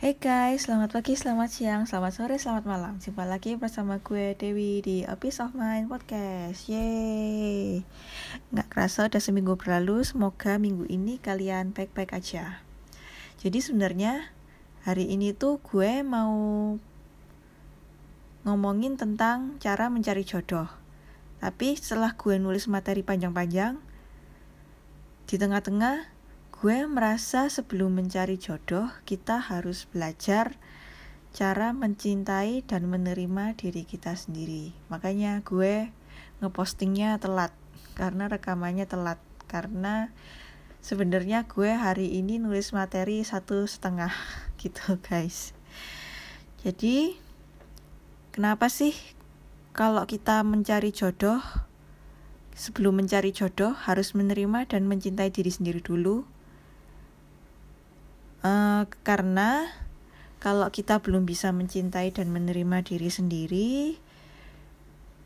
Hey guys, selamat pagi, selamat siang, selamat sore, selamat malam. Jumpa lagi bersama gue Dewi di Piece of Mind Podcast. Yeay. Nggak kerasa udah seminggu berlalu Semoga minggu ini kalian baik-baik aja. Jadi sebenarnya hari ini tuh gue mau ngomongin tentang cara mencari jodoh. Tapi setelah gue nulis materi panjang-panjang Di tengah-tengah gue merasa sebelum mencari jodoh, kita harus belajar cara mencintai dan menerima diri kita sendiri. Makanya gue ngepostingnya telat karena rekamannya telat karena sebenarnya gue hari ini nulis materi satu setengah gitu guys. Jadi kenapa sih kalau kita mencari jodoh sebelum mencari jodoh harus menerima dan mencintai diri sendiri dulu Uh, karena kalau kita belum bisa mencintai dan menerima diri sendiri,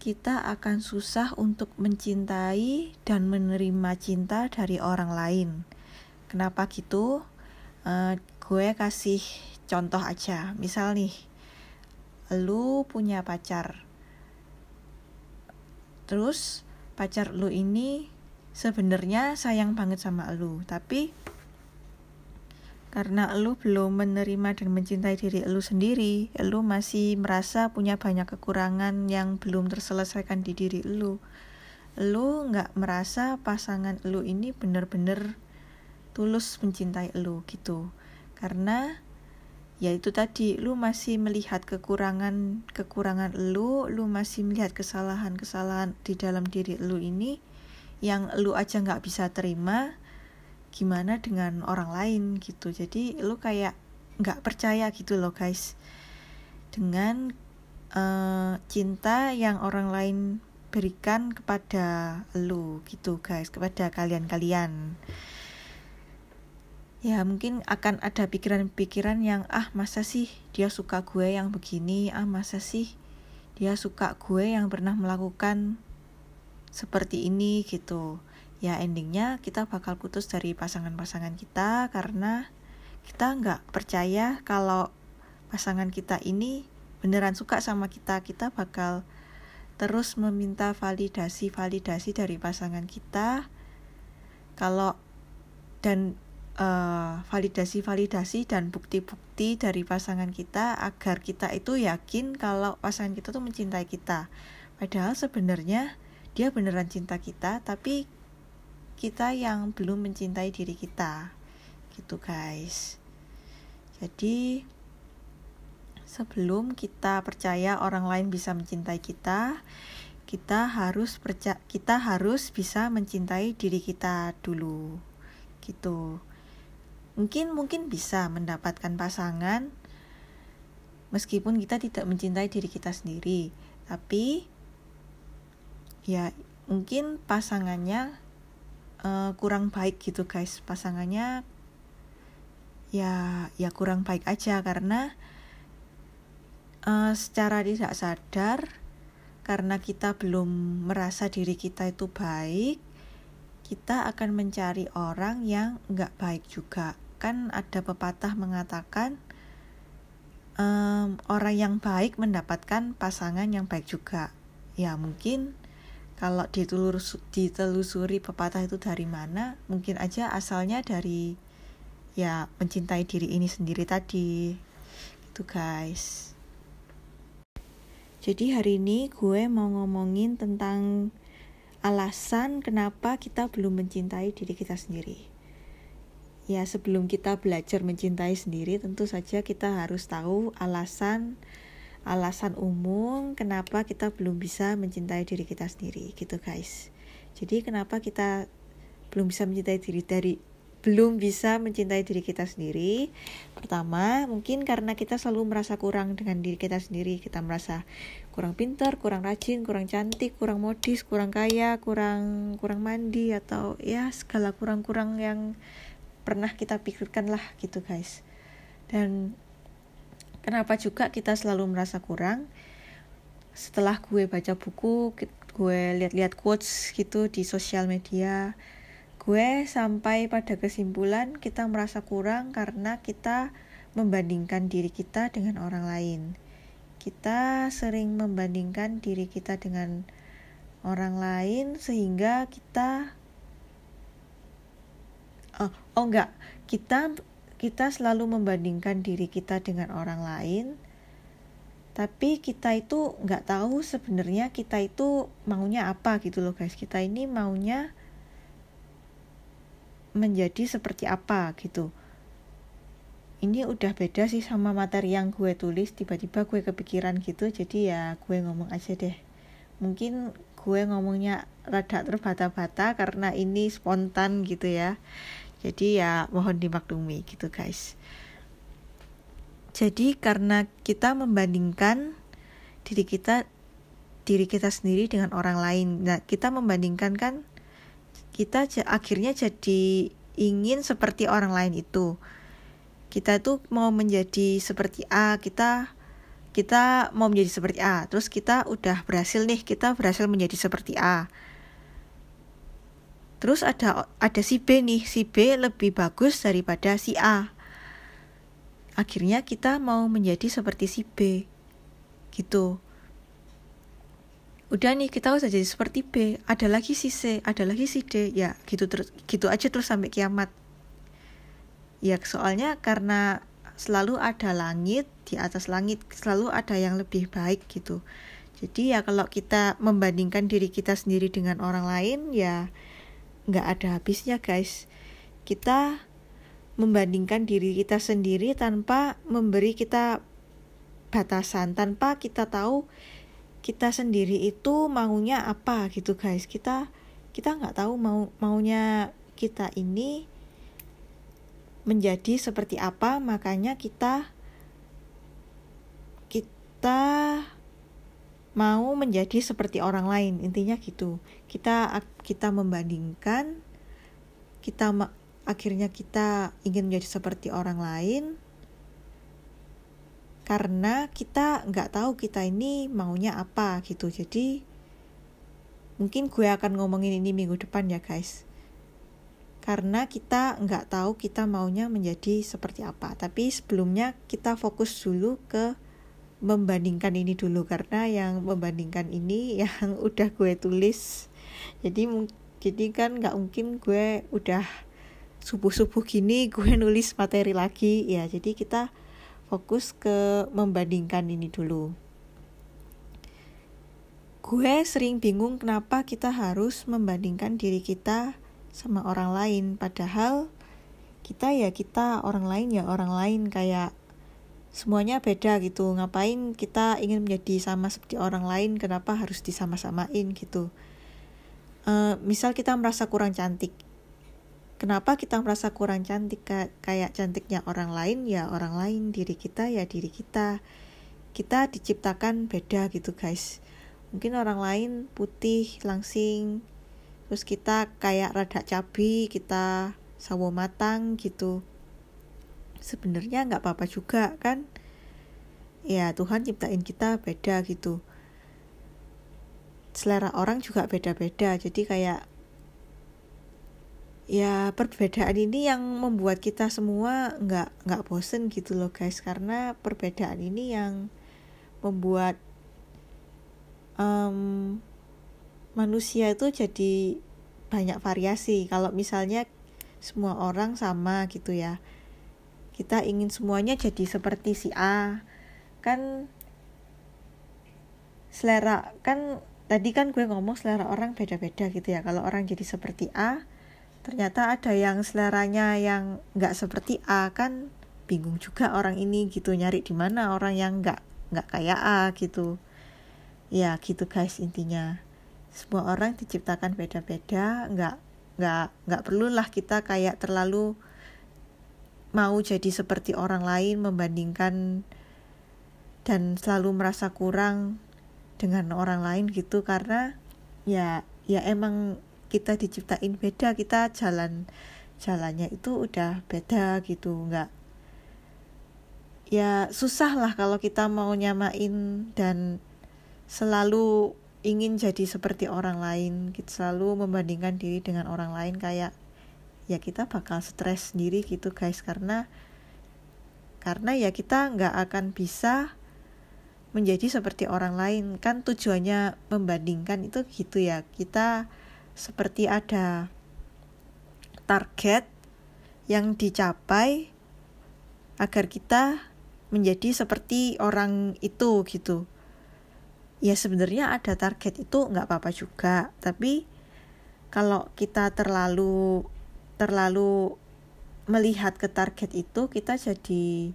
kita akan susah untuk mencintai dan menerima cinta dari orang lain. Kenapa gitu? Uh, gue kasih contoh aja. Misal nih, lu punya pacar. Terus pacar lu ini sebenarnya sayang banget sama lu, tapi karena lu belum menerima dan mencintai diri lu sendiri, lu masih merasa punya banyak kekurangan yang belum terselesaikan di diri lu. Lu nggak merasa pasangan lu ini bener-bener tulus mencintai lu gitu. Karena ya itu tadi lu masih melihat kekurangan kekurangan lu, lu masih melihat kesalahan-kesalahan di dalam diri lu ini yang lu aja nggak bisa terima gimana dengan orang lain gitu. Jadi lu kayak nggak percaya gitu loh guys. Dengan uh, cinta yang orang lain berikan kepada lu gitu guys. Kepada kalian-kalian. Ya mungkin akan ada pikiran-pikiran yang ah masa sih dia suka gue yang begini? Ah masa sih dia suka gue yang pernah melakukan seperti ini? Gitu ya endingnya kita bakal putus dari pasangan-pasangan kita karena kita nggak percaya kalau pasangan kita ini beneran suka sama kita. Kita bakal terus meminta validasi-validasi dari pasangan kita. Kalau dan uh, validasi-validasi dan bukti-bukti dari pasangan kita agar kita itu yakin kalau pasangan kita tuh mencintai kita. Padahal sebenarnya dia beneran cinta kita tapi kita yang belum mencintai diri kita. Gitu guys. Jadi sebelum kita percaya orang lain bisa mencintai kita kita harus percaya kita harus bisa mencintai diri kita dulu. Gitu. Mungkin mungkin bisa mendapatkan pasangan meskipun kita tidak mencintai diri kita sendiri. Tapi ya mungkin pasangannya uh, kurang baik gitu guys. Pasangannya ya ya kurang baik aja karena uh, secara tidak sadar karena kita belum merasa diri kita itu baik kita akan mencari orang yang nggak baik juga. Kan ada pepatah mengatakan um, orang yang baik mendapatkan pasangan yang baik juga. Ya mungkin kalau ditelus ditelusuri pepatah itu dari mana mungkin aja asalnya dari ya mencintai diri ini sendiri tadi. Gitu guys. Jadi hari ini gue mau ngomongin tentang alasan kenapa kita belum mencintai diri kita sendiri. Ya sebelum kita belajar mencintai sendiri tentu saja kita harus tahu alasan alasan umum kenapa kita belum bisa mencintai diri kita sendiri gitu guys. Jadi kenapa kita belum bisa mencintai diri dari belum bisa mencintai diri kita sendiri? Pertama mungkin karena kita selalu merasa kurang dengan diri kita sendiri. Kita merasa kurang pintar kurang rajin kurang cantik kurang modis kurang kaya kurang kurang mandi atau ya segala kurang-kurang yang pernah kita pikirkan lah gitu guys. Dan Kenapa juga kita selalu merasa kurang? Setelah gue baca buku, gue lihat-lihat quotes gitu di sosial media, gue sampai pada kesimpulan kita merasa kurang karena kita membandingkan diri kita dengan orang lain. Kita sering membandingkan diri kita dengan orang lain sehingga kita oh, oh enggak, kita kita selalu membandingkan diri kita dengan orang lain tapi kita itu nggak tahu sebenarnya kita itu maunya apa gitu loh guys. Kita ini maunya menjadi seperti apa gitu. Ini udah beda sih sama materi yang gue tulis. Tiba-tiba gue kepikiran gitu jadi ya gue ngomong aja deh. Mungkin gue ngomongnya rada terbata-bata karena ini spontan gitu ya jadi ya mohon dimaklumi gitu guys jadi karena kita membandingkan diri kita diri kita sendiri dengan orang lain. Nah, kita membandingkan kan kita akhirnya jadi ingin seperti orang lain itu. Kita tuh mau menjadi seperti A, kita kita mau menjadi seperti A. Terus kita udah berhasil nih, kita berhasil menjadi seperti A. Terus ada ada si B nih, si B lebih bagus daripada si A. Akhirnya kita mau menjadi seperti si B. Gitu. Udah nih kita udah jadi seperti B. Ada lagi si C ada lagi si D. Ya gitu terus gitu aja terus sampai kiamat. Ya soalnya karena selalu ada langit di atas langit selalu ada yang lebih baik gitu. Jadi ya kalau kita membandingkan diri kita sendiri dengan orang lain ya nggak ada habisnya guys. Kita membandingkan diri kita sendiri tanpa memberi kita batasan tanpa kita tahu kita sendiri itu maunya apa gitu guys. Kita kita nggak tahu mau maunya kita ini menjadi seperti apa. Makanya kita kita mau menjadi seperti orang lain. Intinya gitu. Kita kita membandingkan kita akhirnya kita ingin menjadi seperti orang lain karena kita nggak tahu kita ini maunya apa gitu. Jadi mungkin gue akan ngomongin ini minggu depan ya guys. Karena kita nggak tahu kita maunya menjadi seperti apa. Tapi sebelumnya kita fokus dulu ke membandingkan ini dulu karena yang membandingkan ini yang udah gue tulis. Jadi jadi kan nggak mungkin gue udah subuh-subuh gini gue nulis materi lagi. Ya jadi kita fokus ke membandingkan ini dulu. Gue sering bingung kenapa kita harus membandingkan diri kita sama orang lain padahal kita ya kita orang lain ya orang lain. Kayak semuanya beda gitu. Ngapain kita ingin menjadi sama seperti orang lain? Kenapa harus disama-samain gitu? Uh, misal kita merasa kurang cantik. Kenapa kita merasa kurang cantik? Kayak cantiknya orang lain ya orang lain. Diri kita ya diri kita. Kita diciptakan beda gitu guys. Mungkin orang lain putih langsing. Terus kita kayak rada cabi kita sawo matang gitu sebenarnya nggak apa-apa juga kan? Ya Tuhan ciptain kita beda gitu. Selera orang juga beda-beda. Jadi kayak ya perbedaan ini yang membuat kita semua nggak nggak bosen gitu loh guys. Karena perbedaan ini yang membuat um, manusia itu jadi banyak variasi. Kalau misalnya semua orang sama gitu ya kita ingin semuanya jadi seperti si A. Kan selera kan tadi kan gue ngomong selera orang beda-beda gitu ya. Kalau orang jadi seperti A ternyata ada yang seleranya yang nggak seperti A. Kan bingung juga orang ini gitu nyari di mana orang yang nggak nggak kayak A gitu. Ya gitu guys intinya. Semua orang diciptakan beda-beda nggak nggak nggak perlulah kita kayak terlalu mau jadi seperti orang lain membandingkan dan selalu merasa kurang dengan orang lain gitu. Karena ya ya emang kita diciptain beda kita jalan jalannya itu udah beda gitu. Nggak ya susah lah kalau kita mau nyamain dan selalu ingin jadi seperti orang lain kita selalu membandingkan diri dengan orang lain. Kayak ya kita bakal stres sendiri gitu guys. Karena karena ya kita nggak akan bisa menjadi seperti orang lain. Kan tujuannya membandingkan itu gitu ya. Kita seperti ada target yang dicapai agar kita menjadi seperti orang itu gitu. Ya sebenarnya ada target itu nggak apa-apa juga. Tapi kalau kita terlalu terlalu melihat ke target itu kita jadi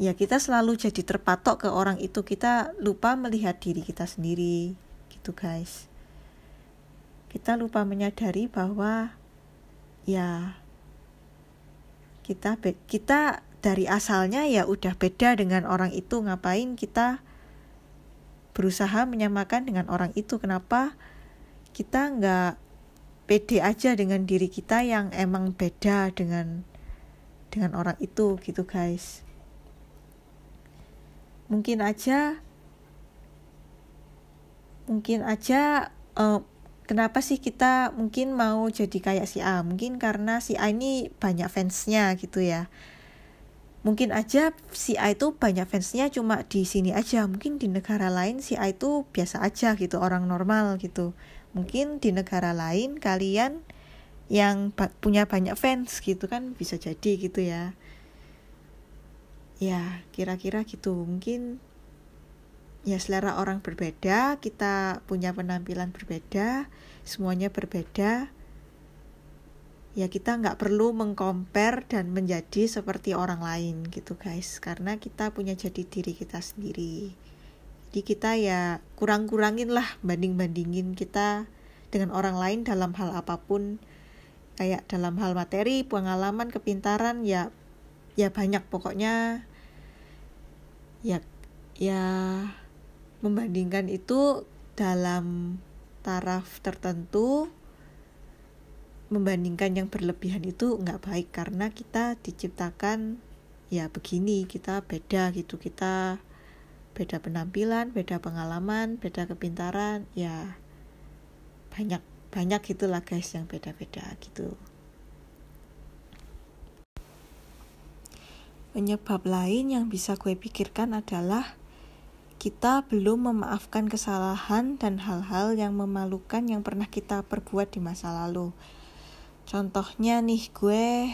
ya kita selalu jadi terpatok ke orang itu. Kita lupa melihat diri kita sendiri gitu guys. Kita lupa menyadari bahwa ya kita kita dari asalnya ya udah beda dengan orang itu. Ngapain kita berusaha menyamakan dengan orang itu? Kenapa kita nggak pede aja dengan diri kita yang emang beda dengan dengan orang itu gitu guys. Mungkin aja mungkin aja uh, kenapa sih kita mungkin mau jadi kayak si A? Mungkin karena si A ini banyak fansnya gitu ya. Mungkin aja si A itu banyak fansnya cuma di sini aja. Mungkin di negara lain si A itu biasa aja gitu orang normal gitu mungkin di negara lain kalian yang punya banyak fans gitu kan bisa jadi gitu ya. Ya kira-kira gitu. Mungkin ya selera orang berbeda kita punya penampilan berbeda semuanya berbeda. Ya kita nggak perlu mengcompare dan menjadi seperti orang lain gitu guys. Karena kita punya jadi diri kita sendiri jadi kita ya kurang-kurangin lah banding-bandingin kita dengan orang lain dalam hal apa pun. Kayak dalam hal materi pengalaman kepintaran ya ya banyak. Pokoknya ya ya membandingkan itu dalam taraf tertentu membandingkan yang berlebihan itu nggak baik karena kita diciptakan ya begini kita beda gitu kita beda penampilan beda pengalaman beda kepintaran ya banyak banyak gitulah guys yang beda-beda gitu Penyebab lain yang bisa gue pikirkan adalah kita belum memaafkan kesalahan dan hal-hal yang memalukan yang pernah kita perbuat di masa lalu. Contohnya nih gue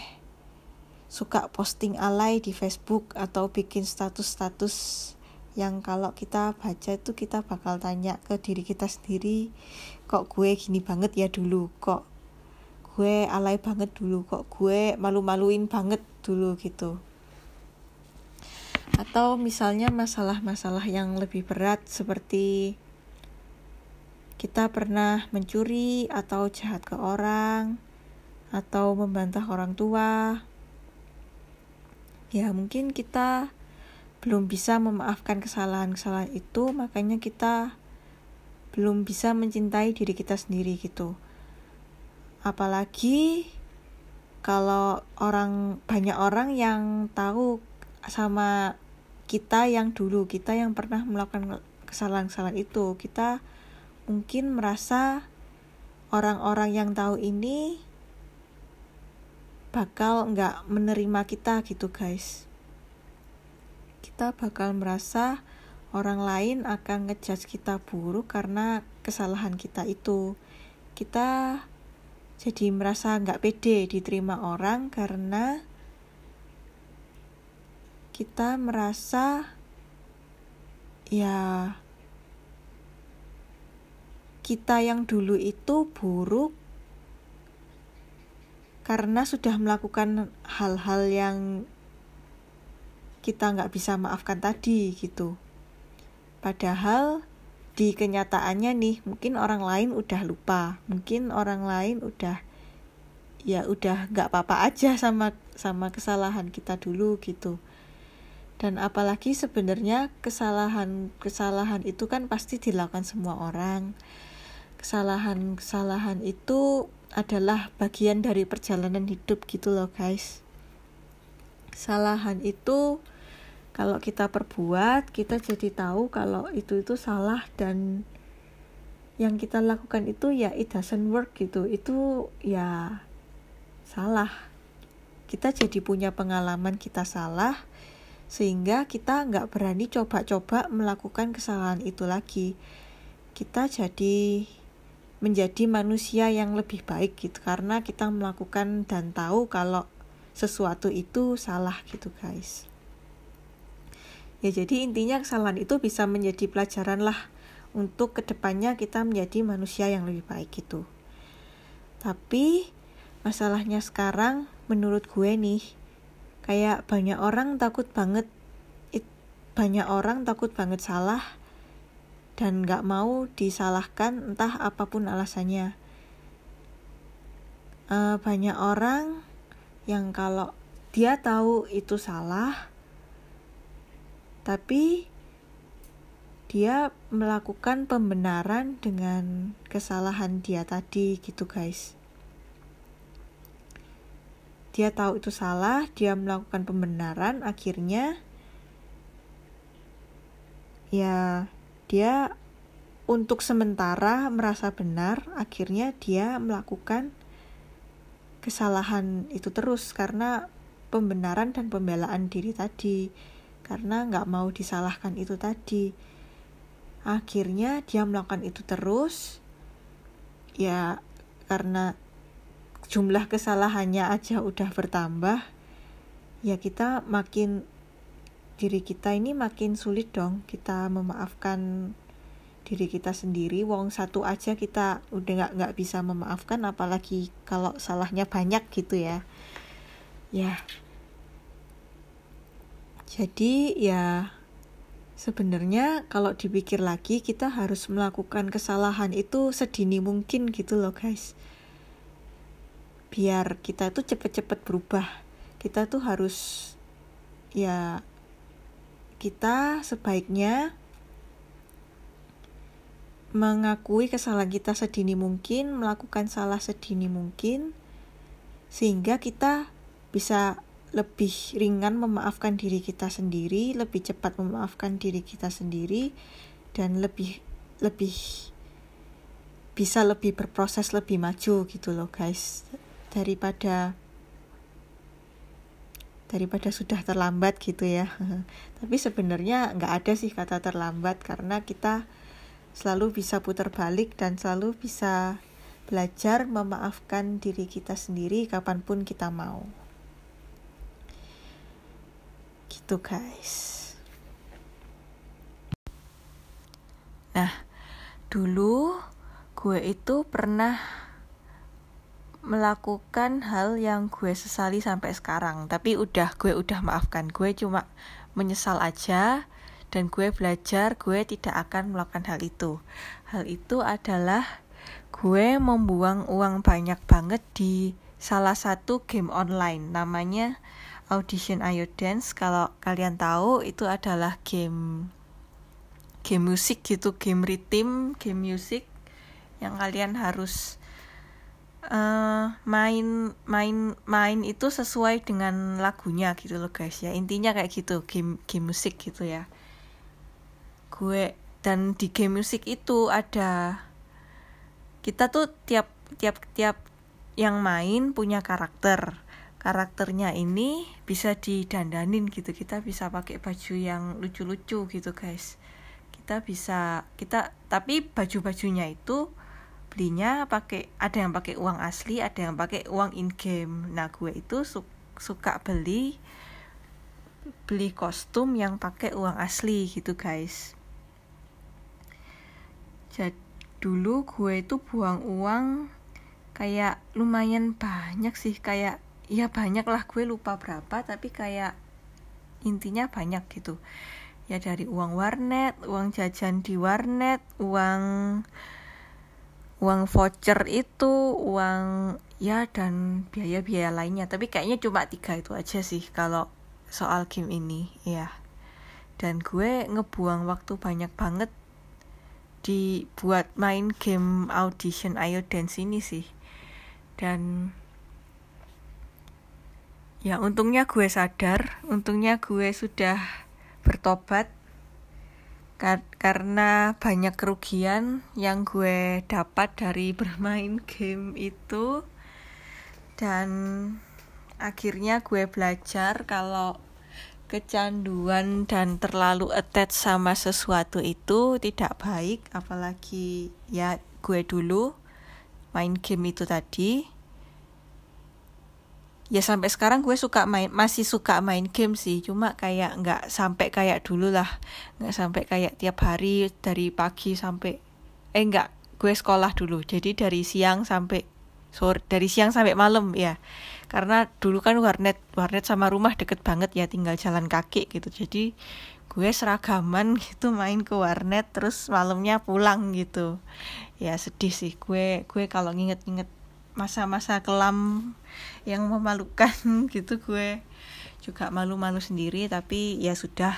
suka posting alay di Facebook atau bikin status-status yang kalau kita baca itu kita bakal tanya ke diri kita sendiri kok gue gini banget ya dulu? Kok gue alay banget dulu? Kok gue malu-maluin banget dulu? Gitu. Atau misalnya masalah-masalah yang lebih berat seperti kita pernah mencuri atau jahat ke orang atau membantah orang tua. Ya mungkin kita belum bisa memaafkan kesalahan-kesalahan itu makanya kita belum bisa mencintai diri kita sendiri gitu. Apalagi kalau orang banyak orang yang tahu sama kita yang dulu kita yang pernah melakukan kesalahan-kesalahan itu. Kita mungkin merasa orang-orang yang tahu ini bakal nggak menerima kita gitu guys kita bakal merasa orang lain akan ngejudge kita buruk karena kesalahan kita itu. Kita jadi merasa nggak pede diterima orang karena kita merasa ya kita yang dulu itu buruk karena sudah melakukan hal-hal yang kita nggak bisa maafkan tadi gitu. Padahal di kenyataannya nih mungkin orang lain udah lupa, mungkin orang lain udah ya udah nggak apa-apa aja sama sama kesalahan kita dulu gitu. Dan apalagi sebenarnya kesalahan-kesalahan itu kan pasti dilakukan semua orang. Kesalahan-kesalahan itu adalah bagian dari perjalanan hidup gitu loh guys. Kesalahan itu kalau kita perbuat kita jadi tahu kalau itu itu salah dan yang kita lakukan itu ya it doesn't work gitu. Itu ya salah. Kita jadi punya pengalaman kita salah sehingga kita nggak berani coba-coba melakukan kesalahan itu lagi. Kita jadi menjadi manusia yang lebih baik gitu karena kita melakukan dan tahu kalau sesuatu itu salah gitu guys ya jadi intinya kesalahan itu bisa menjadi pelajaran lah untuk ke depannya kita menjadi manusia yang lebih baik gitu. Tapi masalahnya sekarang menurut gue nih kayak banyak orang takut banget banyak orang takut banget salah dan gak mau disalahkan entah apa pun alasannya. Uh, banyak orang yang kalau dia tahu itu salah tapi dia melakukan pembenaran dengan kesalahan dia tadi gitu guys. Dia tahu itu salah dia melakukan pembenaran akhirnya ya dia untuk sementara merasa benar, akhirnya dia melakukan kesalahan itu terus karena pembenaran dan pembelaan diri tadi, karena nggak mau disalahkan itu tadi. Akhirnya dia melakukan itu terus, ya karena jumlah kesalahannya aja udah bertambah, ya kita makin diri kita ini makin sulit dong kita memaafkan diri kita sendiri. Wong satu aja kita udah nggak nggak bisa memaafkan apalagi kalau salahnya banyak gitu ya. Ya jadi ya sebenarnya kalau dipikir lagi kita harus melakukan kesalahan itu sedini mungkin gitu loh guys. Biar kita tuh cepet-cepet berubah. Kita tuh harus ya kita sebaiknya mengakui kesalahan kita sedini mungkin, melakukan salah sedini mungkin, sehingga kita bisa lebih ringan memaafkan diri kita sendiri, lebih cepat memaafkan diri kita sendiri, dan lebih lebih bisa lebih berproses lebih maju gitu loh guys. Daripada daripada sudah terlambat gitu ya. Tapi sebenarnya nggak ada sih kata terlambat karena kita selalu bisa putar balik dan selalu bisa belajar memaafkan diri kita sendiri kapan pun kita mau gitu guys. Nah dulu gue itu pernah melakukan hal yang gue sesali sampai sekarang. Tapi udah gue udah maafkan. Gue cuma menyesal aja dan gue belajar gue tidak akan melakukan hal itu. Hal itu adalah gue membuang uang banyak banget di salah satu game online. Namanya Audition Ayo Dance kalau kalian tahu itu adalah game game musik gitu game rhythm game musik yang kalian harus uh, main main main itu sesuai dengan lagunya gitu loh guys ya. Intinya kayak gitu game game musik gitu ya. Gue dan di game musik itu ada kita tuh tiap tiap tiap yang main punya karakter karakternya ini bisa didandanin gitu. Kita bisa pakai baju yang lucu-lucu gitu guys. Kita bisa kita tapi baju-bajunya itu belinya pakai ada yang pakai uang asli ada yang pakai uang in game nah gue itu su suka beli beli kostum yang pakai uang asli gitu guys. Jadi dulu gue itu buang uang kayak lumayan banyak sih kayak ya banyak lah gue lupa berapa tapi kayak intinya banyak gitu. Ya dari uang warnet uang jajan di warnet uang uang voucher itu uang ya dan biaya-biaya lainnya. Tapi kayaknya cuma tiga itu aja sih kalau soal game ini ya. Dan gue ngebuang waktu banyak banget dibuat main game audition ayo dance ini sih. Dan ya untungnya gue sadar. Untungnya gue sudah bertobat. Kar karena banyak kerugian yang gue dapat dari bermain game itu. Dan akhirnya gue belajar kalau kecanduan dan terlalu attach sama sesuatu itu tidak baik. Apalagi ya gue dulu main game itu tadi ya sampai sekarang gue suka main masih suka main game sih. Cuma kayak nggak sampai kayak dulu lah. Nggak sampai kayak tiap hari dari pagi sampai eh nggak. Gue sekolah dulu. Jadi dari siang sampai sore dari siang sampai malam ya. Karena dulu kan warnet warnet sama rumah deket banget ya tinggal jalan kaki gitu. Jadi gue seragaman gitu main ke warnet terus malamnya pulang gitu. Ya sedih sih. Gue gue kalau nginget-nginget masa-masa kelam yang memalukan gitu gue. Juga malu-malu sendiri tapi ya sudah.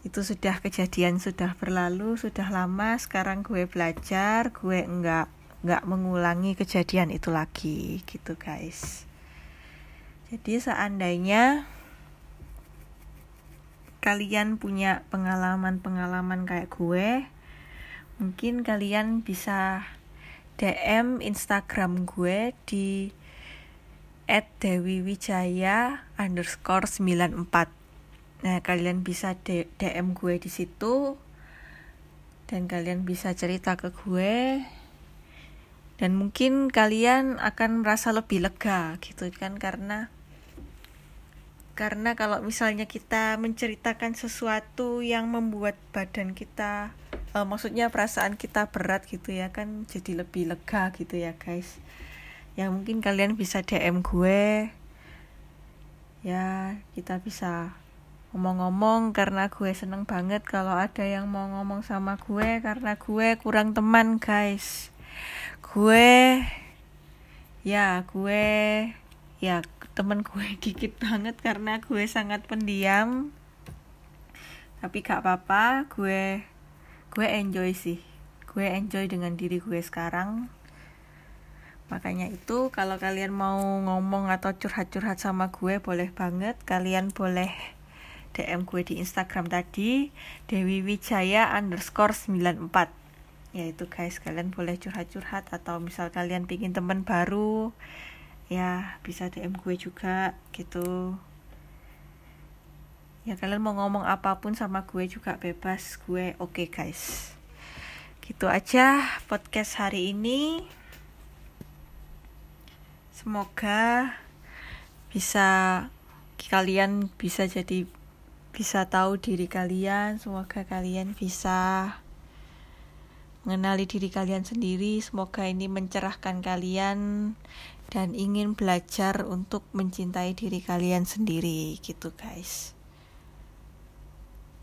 Itu sudah kejadian sudah berlalu sudah lama. Sekarang gue belajar gue enggak nggak mengulangi kejadian itu lagi gitu guys. Jadi seandainya kalian punya pengalaman-pengalaman kayak gue mungkin kalian bisa DM Instagram gue di at underscore 94 Nah kalian bisa DM gue di situ dan kalian bisa cerita ke gue dan mungkin kalian akan merasa lebih lega gitu kan karena karena kalau misalnya kita menceritakan sesuatu yang membuat badan kita uh, maksudnya perasaan kita berat gitu ya kan jadi lebih lega gitu ya guys. Ya mungkin kalian bisa DM gue. Ya kita bisa ngomong-ngomong karena gue seneng banget kalau ada yang mau ngomong sama gue karena gue kurang teman guys. Gue ya gue ya temen gue dikit banget karena gue sangat pendiam. Tapi gak apa-apa gue gue enjoy sih. Gue enjoy dengan diri gue sekarang. Makanya itu kalau kalian mau ngomong atau curhat-curhat sama gue boleh banget. Kalian boleh DM gue di Instagram tadi Dewi Wijaya underscore 94 ya itu guys kalian boleh curhat-curhat atau misal kalian pingin temen baru ya bisa DM gue juga gitu ya kalian mau ngomong apa pun sama gue juga bebas. Gue oke okay, guys. Gitu aja podcast hari ini. Semoga bisa kalian bisa jadi bisa tahu diri kalian. Semoga kalian bisa mengenali diri kalian sendiri. Semoga ini mencerahkan kalian dan ingin belajar untuk mencintai diri kalian sendiri. Gitu guys.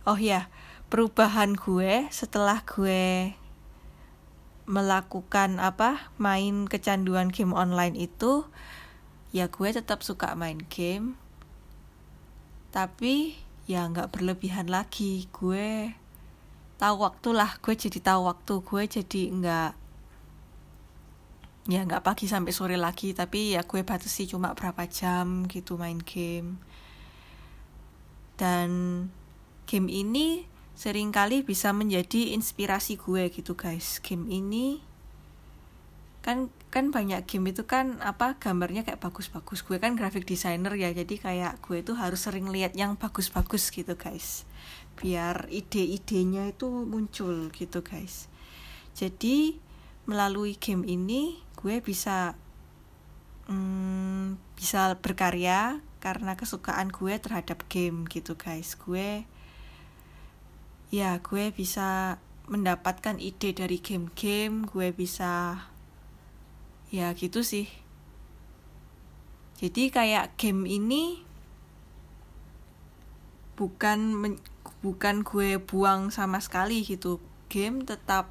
Oh ya, perubahan gue setelah gue melakukan apa main kecanduan game online itu ya gue tetap suka main game. Tapi ya nggak berlebihan lagi. Gue tahu waktu lah gue jadi tahu waktu. Gue jadi nggak ya nggak pagi sampai sore lagi. Tapi ya gue batasi cuma berapa jam gitu main game. Dan game ini sering kali bisa menjadi inspirasi gue gitu guys. Game ini kan kan banyak game itu kan apa gambarnya kayak bagus-bagus. Gue kan graphic designer ya jadi kayak gue itu harus sering lihat yang bagus-bagus gitu guys. Biar ide-idenya itu muncul gitu guys. Jadi melalui game ini gue bisa hmm, bisa berkarya karena kesukaan gue terhadap game gitu guys. Gue ya gue bisa mendapatkan ide dari game-game gue bisa ya gitu sih. Jadi kayak game ini bukan bukan gue buang sama sekali gitu. Game tetap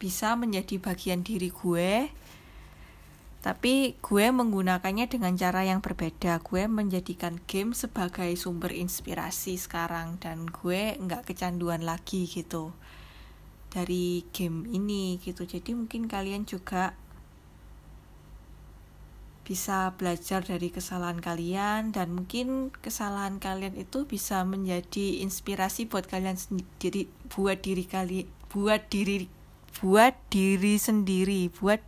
bisa menjadi bagian diri gue tapi gue menggunakannya dengan cara yang berbeda. Gue menjadikan game sebagai sumber inspirasi sekarang dan gue nggak kecanduan lagi gitu dari game ini gitu. Jadi mungkin kalian juga bisa belajar dari kesalahan kalian dan mungkin kesalahan kalian itu bisa menjadi inspirasi buat kalian sendiri buat diri kali buat diri buat diri sendiri buat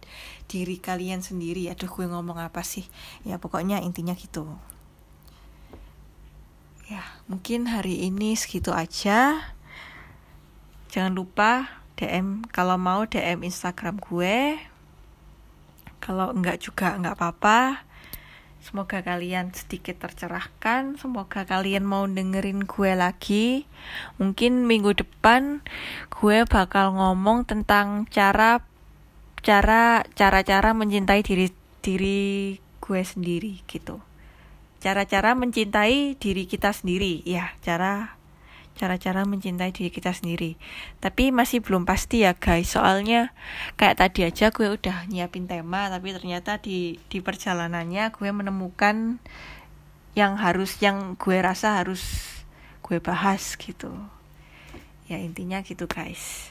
diri kalian sendiri. Aduh gue ngomong apa sih? Ya pokoknya intinya gitu. Ya mungkin hari ini segitu aja. Jangan lupa DM kalau mau DM Instagram gue. Kalau enggak juga enggak apa-apa semoga kalian sedikit tercerahkan semoga kalian mau dengerin gue lagi. Mungkin minggu depan gue bakal ngomong tentang cara cara cara-cara mencintai diri diri gue sendiri gitu. Cara-cara mencintai diri kita sendiri ya cara cara-cara mencintai diri kita sendiri. Tapi masih belum pasti ya guys. Soalnya kayak tadi aja gue udah nyiapin tema tapi ternyata di di perjalanannya gue menemukan yang harus yang gue rasa harus gue bahas gitu. Ya intinya gitu guys.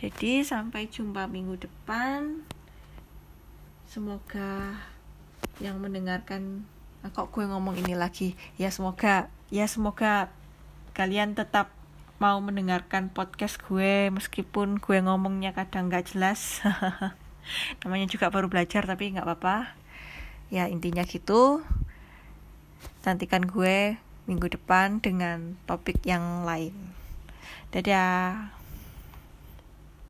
Jadi sampai jumpa minggu depan. Semoga yang mendengarkan nah, kok gue ngomong ini lagi? Ya semoga ya semoga kalian tetap mau mendengarkan podcast gue meskipun gue ngomongnya kadang nggak jelas. Namanya juga baru belajar tapi nggak apa-apa. Ya intinya gitu. Nantikan gue minggu depan dengan topik yang lain. Dadah